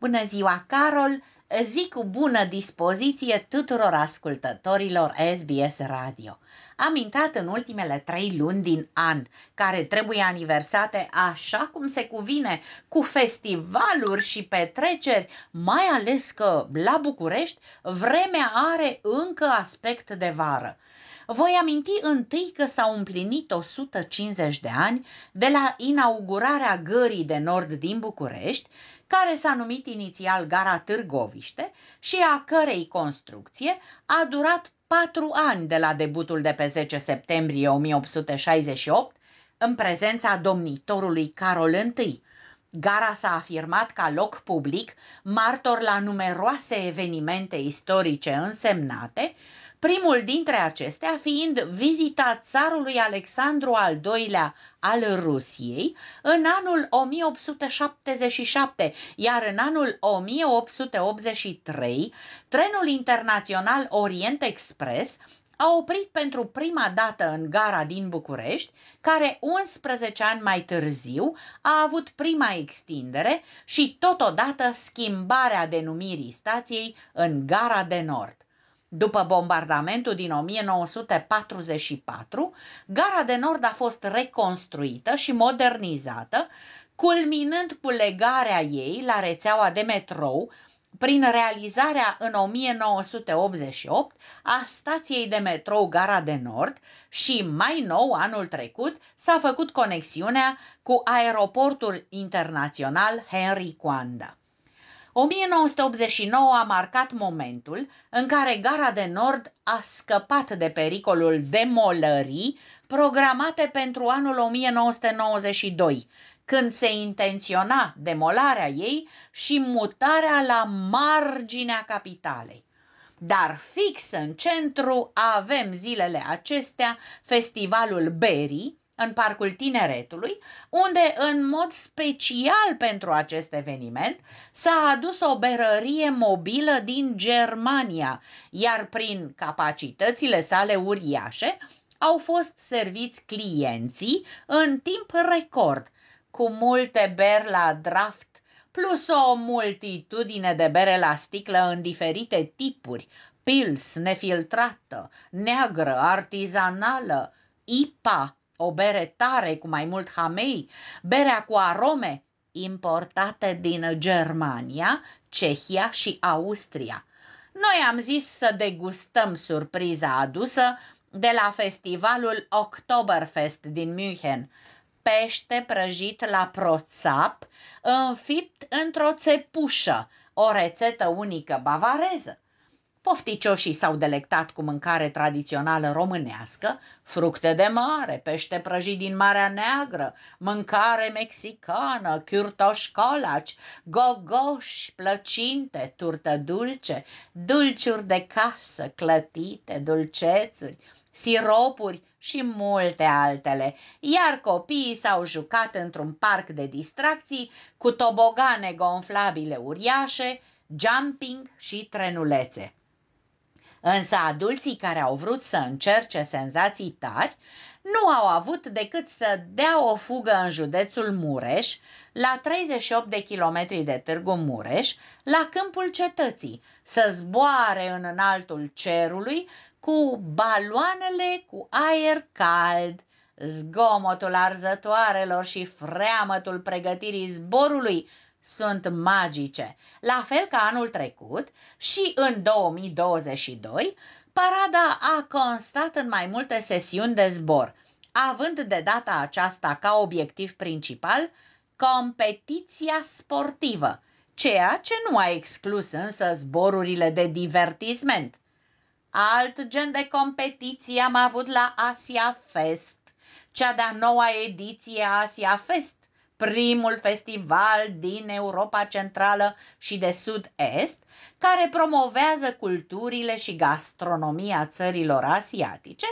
Bună ziua, Carol! Zi cu bună dispoziție tuturor ascultătorilor SBS Radio. Am intrat în ultimele trei luni din an, care trebuie aniversate așa cum se cuvine, cu festivaluri și petreceri, mai ales că la București vremea are încă aspect de vară. Voi aminti întâi că s-au împlinit 150 de ani de la inaugurarea gării de nord din București, care s-a numit inițial Gara Târgoviște și a cărei construcție a durat patru ani de la debutul de pe 10 septembrie 1868 în prezența domnitorului Carol I. Gara s-a afirmat ca loc public, martor la numeroase evenimente istorice însemnate, primul dintre acestea fiind vizita țarului Alexandru al II-lea al Rusiei în anul 1877, iar în anul 1883 trenul internațional Orient Express a oprit pentru prima dată în gara din București, care 11 ani mai târziu a avut prima extindere și totodată schimbarea denumirii stației în Gara de Nord. După bombardamentul din 1944, gara de nord a fost reconstruită și modernizată, culminând cu legarea ei la rețeaua de metrou prin realizarea în 1988 a stației de metrou Gara de Nord și mai nou anul trecut s-a făcut conexiunea cu aeroportul internațional Henry Coanda. 1989 a marcat momentul în care Gara de Nord a scăpat de pericolul demolării programate pentru anul 1992, când se intenționa demolarea ei și mutarea la marginea capitalei. Dar fix în centru avem zilele acestea festivalul Berry, în Parcul Tineretului, unde, în mod special pentru acest eveniment, s-a adus o berărie mobilă din Germania, iar prin capacitățile sale uriașe au fost serviți clienții în timp record, cu multe beri la draft, plus o multitudine de bere la sticlă în diferite tipuri, pils, nefiltrată, neagră, artizanală, IPA, o bere tare cu mai mult hamei, berea cu arome importate din Germania, Cehia și Austria. Noi am zis să degustăm surpriza adusă de la festivalul Oktoberfest din München. Pește prăjit la proțap, înfipt într-o țepușă, o rețetă unică bavareză. Pofticioșii s-au delectat cu mâncare tradițională românească, fructe de mare, pește prăjit din Marea Neagră, mâncare mexicană, chiurtoși colaci, gogoși, plăcinte, turtă dulce, dulciuri de casă, clătite, dulcețuri, siropuri și multe altele, iar copiii s-au jucat într-un parc de distracții cu tobogane gonflabile uriașe, jumping și trenulețe. Însă adulții care au vrut să încerce senzații tari nu au avut decât să dea o fugă în județul Mureș, la 38 de kilometri de Târgu Mureș, la câmpul cetății, să zboare în înaltul cerului cu baloanele cu aer cald, zgomotul arzătoarelor și freamătul pregătirii zborului sunt magice, la fel ca anul trecut și în 2022, parada a constat în mai multe sesiuni de zbor, având de data aceasta ca obiectiv principal competiția sportivă, ceea ce nu a exclus însă zborurile de divertisment. Alt gen de competiție am avut la Asia Fest, cea de-a noua ediție a Asia Fest, primul festival din Europa Centrală și de Sud-Est, care promovează culturile și gastronomia țărilor asiatice,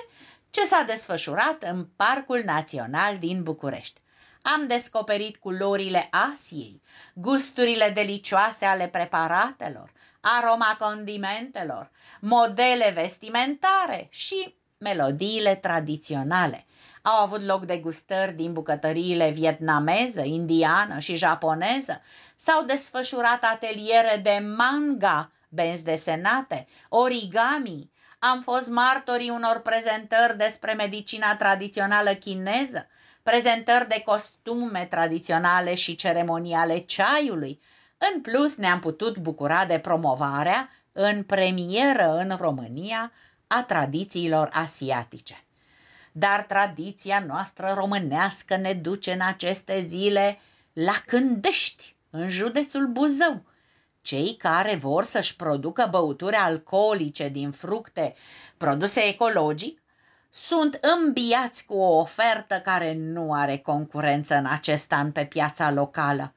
ce s-a desfășurat în Parcul Național din București. Am descoperit culorile Asiei, gusturile delicioase ale preparatelor, aroma condimentelor, modele vestimentare și melodiile tradiționale. Au avut loc degustări din bucătăriile vietnameză, indiană și japoneză. S-au desfășurat ateliere de manga, benzi desenate, origami. Am fost martorii unor prezentări despre medicina tradițională chineză, prezentări de costume tradiționale și ceremoniale ceaiului. În plus, ne-am putut bucura de promovarea în premieră în România a tradițiilor asiatice. Dar tradiția noastră românească ne duce în aceste zile la Cândești, în județul Buzău. Cei care vor să-și producă băuturi alcoolice din fructe produse ecologic sunt îmbiați cu o ofertă care nu are concurență în acest an pe piața locală.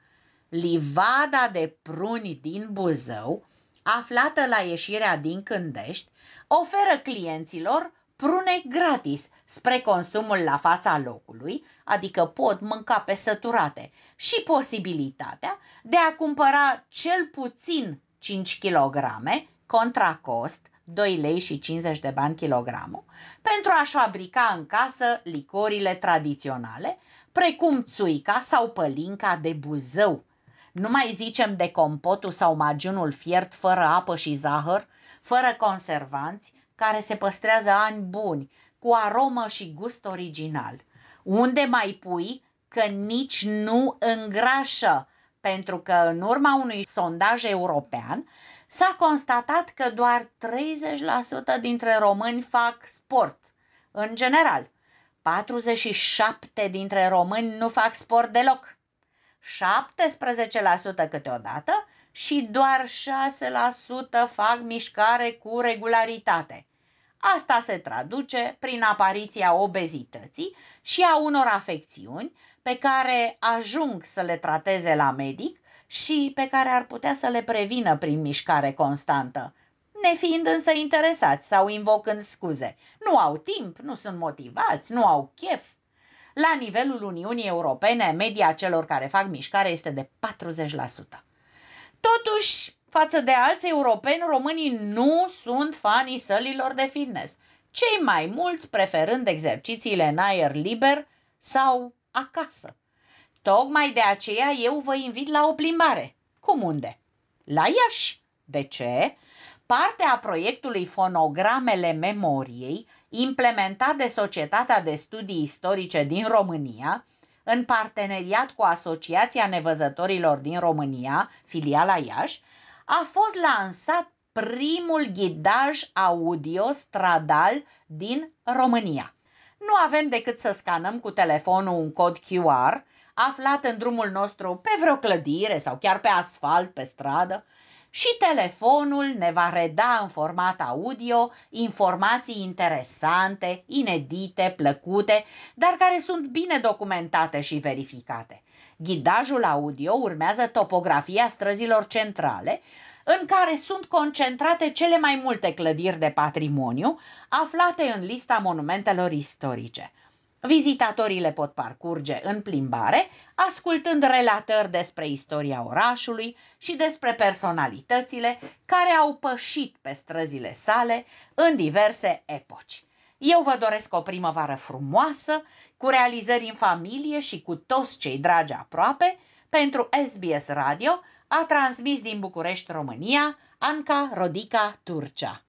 Livada de pruni din Buzău, aflată la ieșirea din Cândești, oferă clienților prune gratis spre consumul la fața locului, adică pot mânca pe săturate, și posibilitatea de a cumpăra cel puțin 5 kg contra cost 2 lei și 50 de bani kilogramul, pentru a-și fabrica în casă licorile tradiționale, precum țuica sau pălinca de buzău. Nu mai zicem de compotul sau magiunul fiert fără apă și zahăr, fără conservanți, care se păstrează ani buni, cu aromă și gust original. Unde mai pui că nici nu îngrașă, pentru că în urma unui sondaj european s-a constatat că doar 30% dintre români fac sport. În general, 47 dintre români nu fac sport deloc, 17% câteodată și doar 6% fac mișcare cu regularitate. Asta se traduce prin apariția obezității și a unor afecțiuni pe care ajung să le trateze la medic și pe care ar putea să le prevină prin mișcare constantă, nefiind însă interesați sau invocând scuze. Nu au timp, nu sunt motivați, nu au chef. La nivelul Uniunii Europene, media celor care fac mișcare este de 40%. Totuși, față de alți europeni, românii nu sunt fanii sălilor de fitness, cei mai mulți preferând exercițiile în aer liber sau acasă. Tocmai de aceea eu vă invit la o plimbare. Cum unde? La Iași. De ce? Parte a proiectului Fonogramele Memoriei, implementat de Societatea de Studii Istorice din România, în parteneriat cu Asociația Nevăzătorilor din România, filiala Iași, a fost lansat primul ghidaj audio stradal din România. Nu avem decât să scanăm cu telefonul un cod QR aflat în drumul nostru pe vreo clădire sau chiar pe asfalt, pe stradă, și telefonul ne va reda în format audio informații interesante, inedite, plăcute, dar care sunt bine documentate și verificate. Ghidajul audio urmează topografia străzilor centrale, în care sunt concentrate cele mai multe clădiri de patrimoniu aflate în lista monumentelor istorice. Vizitatorii le pot parcurge în plimbare, ascultând relatări despre istoria orașului și despre personalitățile care au pășit pe străzile sale în diverse epoci. Eu vă doresc o primăvară frumoasă, cu realizări în familie și cu toți cei dragi aproape, pentru SBS Radio a transmis din București, România, Anca Rodica Turcea.